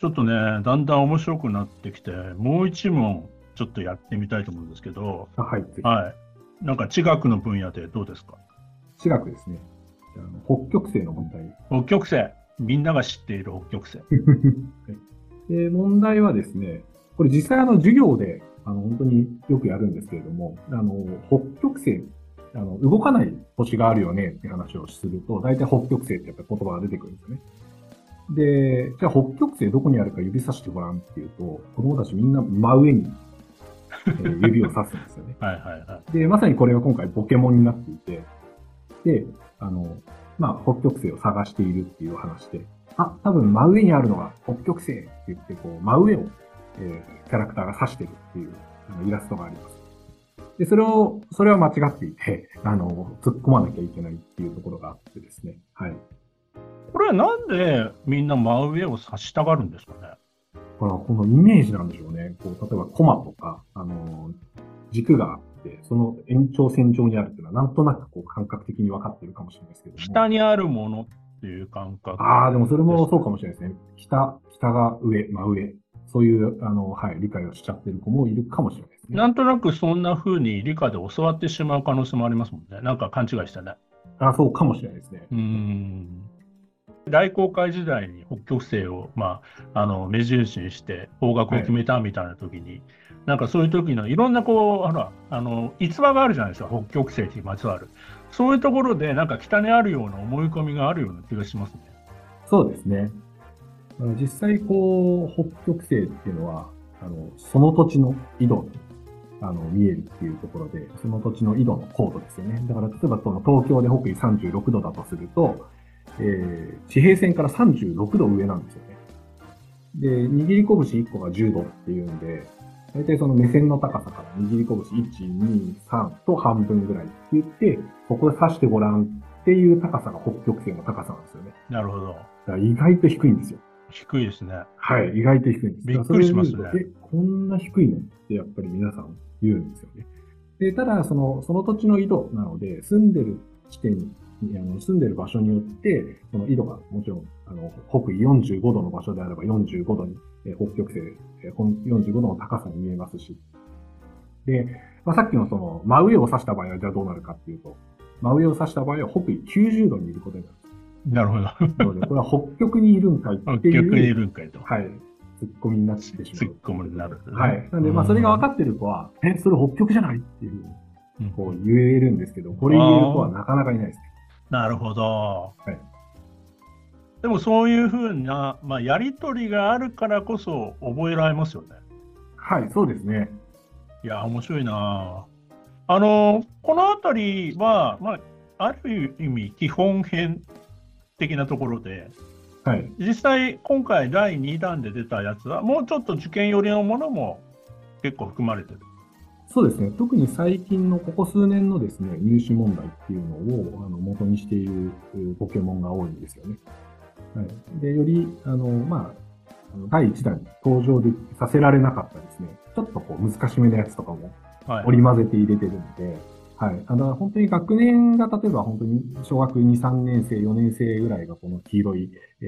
ちょっとね、だんだん面白くなってきて、もう一問ちょっとやってみたいと思うんですけど、はい。はい。なんか地学の分野でどうですか？地学ですね。あの北極星の問題。北極星。みんなが知っている北極星。はい、で問題はですね、これ実際あの授業であの本当によくやるんですけれども、あの北極星あの動かない星があるよねって話をすると、大体北極星ってやっぱり言葉が出てくるんですよね。で、じゃあ北極星どこにあるか指さしてごらんっていうと、子供たちみんな真上に、えー、指をさすんですよね。はいはいはい。で、まさにこれが今回ポケモンになっていて、で、あの、まあ、北極星を探しているっていう話で、あ、多分真上にあるのが北極星って言って、こう、真上を、えー、キャラクターが指してるっていうあのイラストがあります。で、それを、それは間違っていて、あの、突っ込まなきゃいけないっていうところがあってですね。はい。これはなんでみんな真上を指したがるんですかね？これはこのイメージなんでしょうね。こう例えばコマとか、あの、軸があって、その延長線上にあるっていうのはなんとなくこう感覚的に分かってるかもしれないですけど下にあるものっていう感覚。ああ、でもそれもそうかもしれないですね。北、北が上、真上。そういう、あの、はい、理解をしちゃってる子もいるかもしれないですね。なんとなくそんな風に理科で教わってしまう可能性もありますもんね。なんか勘違いしてね。あそうかもしれないですね。うん。大航海時代に北極星を、まあ、あの目印にして方角を決めたみたいな時に、はい、なんかそういう時のいろんなこうあらあの逸話があるじゃないですか北極星にまつわる。そういうところでなんか北にあるような思い込みがあるような気がしますね。そうですね。実際こう北極星っていうのはあのその土地の緯度あの見えるっていうところでその土地の緯度の高度ですよね。だから例えばその東京で北緯36度だとするとえー、地平線から36度上なんですよね。で、握り拳1個が10度っていうんで、大体その目線の高さから握り拳1、2、3と半分ぐらいって言って、ここで刺してごらんっていう高さが北極星の高さなんですよね。なるほど。だから意外と低いんですよ。低いですね。はい、意外と低いんです。びっくりしますね。え、こんな低いのってやっぱり皆さん言うんですよね。で、ただ、その、その土地の緯度なので、住んでる地点あの住んでる場所によって、この緯度がもちろん、あの、北緯45度の場所であれば45度に、え北極星、え45度の高さに見えますし。で、まあ、さっきのその、真上を指した場合はじゃあどうなるかっていうと、真上を指した場合は北緯90度にいることになる。なるほど。なので、これは北極にいるんかいっていう。北極にいるんかいと。はい。ツッコミになってしまう。ツッコミになる、はい。なんで、まあ、それが分かってる子は、え、それ北極じゃない？っていう、こう言えるんですけど、これ言える子はなかなかいないですね。なるほど。はい、でもそういうふうな、まあ、やり取りがあるからこそ覚えられますよね。はい、そうですね。いや、面白いな。あの、この辺りは、まあ、ある意味、基本編的なところで、はい、実際、今回第2弾で出たやつは、もうちょっと受験寄りのものも結構含まれてる。そうですね。特に最近のここ数年のですね、入試問題っていうのをあの元にしているポケモンが多いんですよね。はい、で、より、あの、まあ、第1弾に登場でさせられなかったですね、ちょっとこう難しめのやつとかも織り交ぜて入れてるんで、はい。はい、あの、本当に学年が例えば本当に小学2、3年生、4年生ぐらいがこの黄色い、え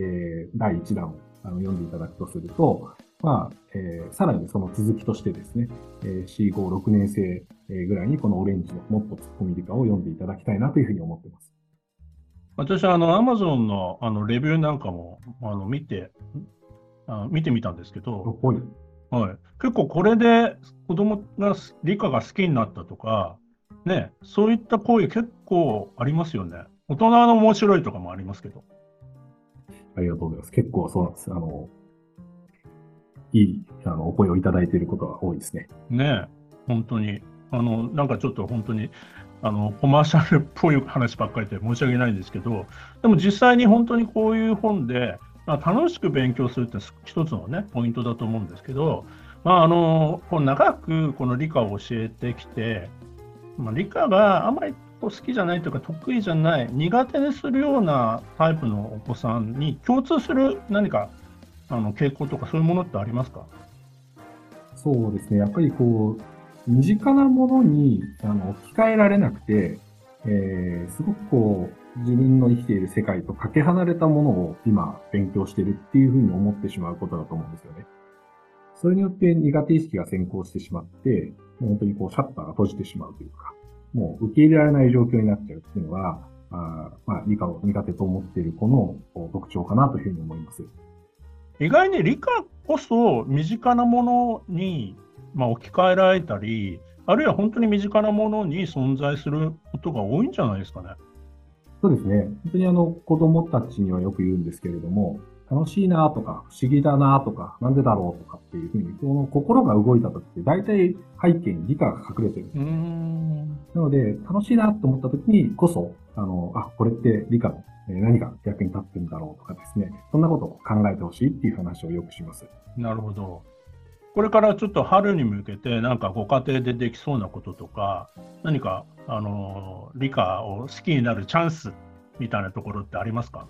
ー、第1弾をあの読んでいただくとすると、まあ、えー、さらにその続きとしてですね、えー、4、5、6年生ぐらいにこのオレンジのもっとツッコミ理科を読んでいただきたいなというふうに思ってます。私はあの、アマゾンのあのレビューなんかもあの見てあ、見てみたんですけど、はい、はい、結構これで子供が理科が好きになったとか、ね、そういった声結構ありますよね。大人の面白いとかもありますけど。ありがとうございます。結構そうなんです。あの、いいあのお声をいただいていることが多いですね。ね本当に。あの、なんかちょっと本当に、あの、コマーシャルっぽい話ばっかりで申し訳ないんですけど、でも実際に本当にこういう本で、まあ、楽しく勉強するって一つのね、ポイントだと思うんですけど、まあ、あのこう長くこの理科を教えてきて、まあ、理科があまり好きじゃないというか得意じゃない苦手にするようなタイプのお子さんに共通する何かあの傾向とかそういうものってありますか？そうですねやっぱりこう身近なものにあの置き換えられなくて、えー、すごくこう自分の生きている世界とかけ離れたものを今勉強してるっていうふうに思ってしまうことだと思うんですよね。それによって苦手意識が先行してしまって、本当にこうシャッターが閉じてしまうというか、もう受け入れられない状況になっちゃうっていうのは、あまあ、理科を苦手と思っている子の特徴かなというふうに思います。意外に理科こそ身近なものに、まあ、置き換えられたり、あるいは本当に身近なものに存在することが多いんじゃないですかね。そうですね。本当にあの子供たちにはよく言うんですけれども、楽しいなとか、不思議だなとか、なんでだろうとかっていうふうに、この心が動いた時って大体背景に理科が隠れてるんです。なので、楽しいなと思った時にこそ、あの、あ、これって理科の何が役に立ってるんだろうとかですね、そんなことを考えてほしいっていう話をよくします。なるほど。これからちょっと春に向けて、なんかご家庭でできそうなこととか、何か、あの、理科を好きになるチャンスみたいなところってありますか？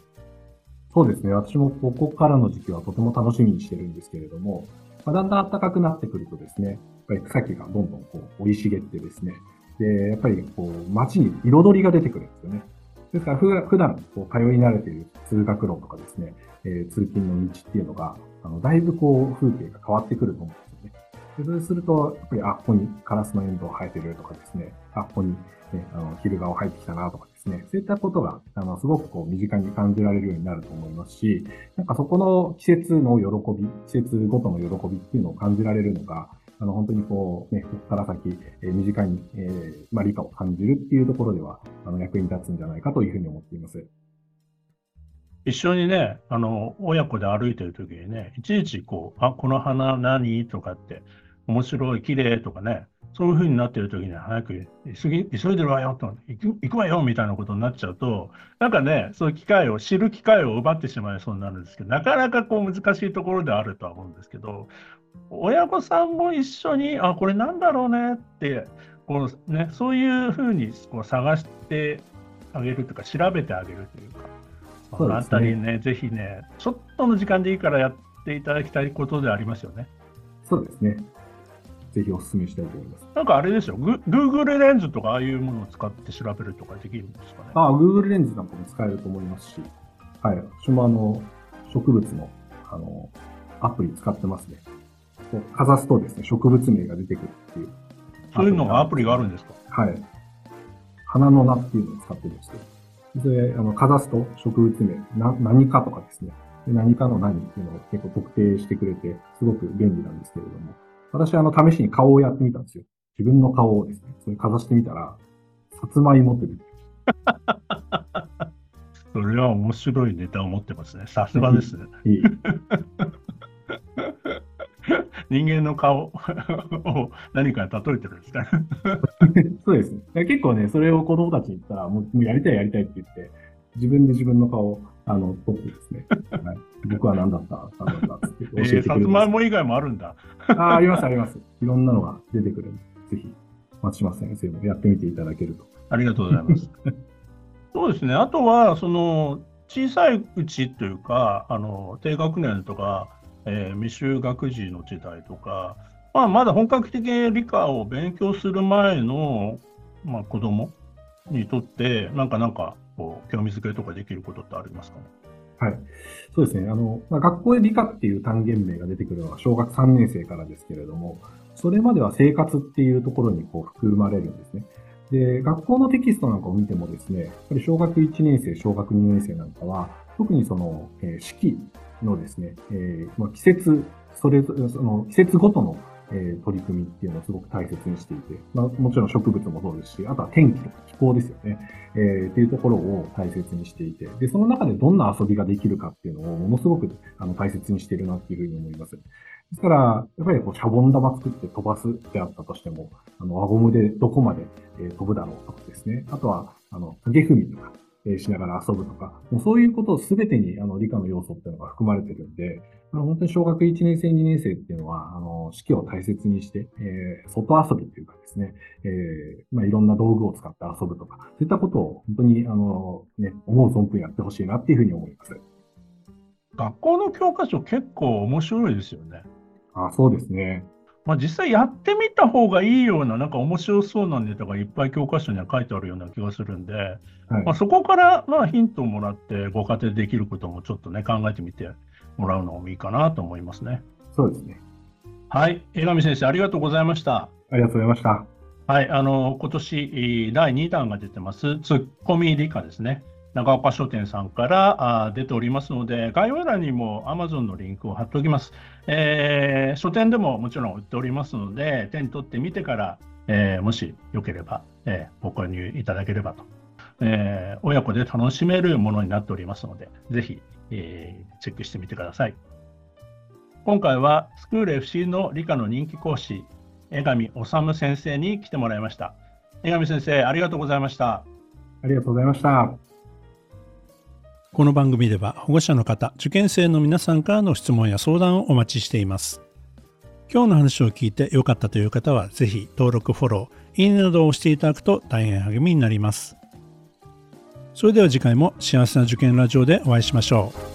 そうですね。私もここからの時期はとても楽しみにしてるんですけれども、まあ、だんだん暖かくなってくるとですね、やっぱり草木がどんどんこう生い茂ってですね、で、やっぱりこう街に彩りが出てくるんですよね。ですから普段こう通い慣れている通学路とかですね、えー、通勤の道っていうのが、あのだいぶこう風景が変わってくると思うんですよね。でそうすると、やっぱり、あ、ここにカラスのエンドウ生えてるとかですね、あ、ここに、ね、あの、昼顔生えてきたなとかですね、そういったことが、あの、すごくこう、身近に感じられるようになると思いますし、なんかそこの季節の喜び、季節ごとの喜びっていうのを感じられるのが、あの、本当にこう、ね、ここから先、え、身近に、えー、まあ、理科を感じるっていうところでは、あの、役に立つんじゃないかというふうに思っています。一緒にね、あの、親子で歩いてる時にね、いちいちこう、あ、この花何？とかって、面白い、綺麗とかね、そういうふうになってる時に早く急ぎ急いでるわよと行く行くわよみたいなことになっちゃうとなんかねそういう機会を知る機会を奪ってしまいそうになるんですけどなかなかこう難しいところであるとは思うんですけど親御さんも一緒にあこれなんだろうねってこう、ね、そういうふうにこう探してあげるというか調べてあげるというかそのあたりねぜひねちょっとの時間でいいからやっていただきたいことでありますよね。そうですね。ぜひお勧めしたいと思います。なんかあれですよ、グ Google レンズとかああいうものを使って調べるとかできるんですかね。ああ、Google レンズなんかも使えると思いますし、はい。私もあの、植物の、あの、アプリ使ってますね。こうかざすとですね、植物名が出てくるっていう。そういうのがアプリがあるんですか？はい。花の名っていうのを使ってるんですけど、で、あの、かざすと植物名、な、何かとかですね、何かの何っていうのを結構特定してくれて、すごく便利なんですけれども、私はあの、試しに顔をやってみたんですよ。自分の顔をですね、それかざしてみたら、さつまいもって出て それは面白いネタを持ってますね。さすがですね。いい 人間の顔 を何かに例えてるんですか？そうですね。結構ね、それを子供たちに言ったら、もうやりたいやりたいって言って、自分で自分の顔をあの撮ってですね、はい、僕は何だった、何だった？って教えてくれる、えー、さつまいも以外もあるんだ。ああります、あります。いろんなのが出てくるんで、ぜひ、松島先生もやってみていただけると。ありがとうございます。そうですね。あとは、その、小さいうちというか、あの、低学年とか、えー、未就学児の時代とか、まあ、まだ本格的に理科を勉強する前の、まあ、子供にとって、なんかなんか、こう、興味づけとかできることってありますか？ねはい。そうですね。あの、まあ、学校で理科っていう単元名が出てくるのは小学3年生からですけれども、それまでは生活っていうところにこう含まれるんですね。で、学校のテキストなんかを見てもですね、やっぱり小学1年生、小学2年生なんかは、特にその、えー、四季のですね、えーまあ、季節、それぞれ、その季節ごとのえ、取り組みっていうのをすごく大切にしていて、まあ、もちろん植物もそうですし、あとは天気とか気候ですよね、えー、っていうところを大切にしていて、で、その中でどんな遊びができるかっていうのをものすごくあの大切にしてるなっていうふうに思います。ですから、やっぱりこう、シャボン玉作って飛ばすであったとしても、あの、輪ゴムでどこまで、え、飛ぶだろうとかですね。あとは、あの、影踏みとか、しながら遊ぶとか、もうそういうことを全てにあの理科の要素っていうのが含まれてるんで、あの本当に小学1年生、2年生っていうのは、あの式を大切にして、えー、外遊びというかですね、えー、まあ、いろんな道具を使って遊ぶとか、そういったことを本当に、あの、ね、思う存分やってほしいなっていうふうに思います。学校の教科書結構面白いですよね。あそうですね。まあ、実際やってみた方がいいような、なんか面白そうなネタがいっぱい教科書には書いてあるような気がするんで、はい、まあ、そこからまあヒントをもらって、ご家庭できることもちょっとね、考えてみてもらうのもいいかなと思いますね。そうですね。はい、江上先生、ありがとうございました。ありがとうございました。はい、あの今年第2弾が出てます、ツッコミ理科ですね。長岡書店さんからあ出ておりますので、概要欄にも Amazon のリンクを貼っておきます、えー、書店でももちろん売っておりますので、手に取ってみてから、えー、もしよければ、えー、ご購入いただければと、えー、親子で楽しめるものになっておりますので、ぜひ、え、チェックしてみてください。今回はスクール FC の理科の人気講師、江上治先生に来てもらいました。江上先生、ありがとうございました。ありがとうございました。この番組では保護者の方、受験生の皆さんからの質問や相談をお待ちしています。今日の話を聞いて良かったという方は、ぜひ登録、フォロー、いいねなどを押していただくと大変励みになります。それでは次回も幸せな受験ラジオでお会いしましょう。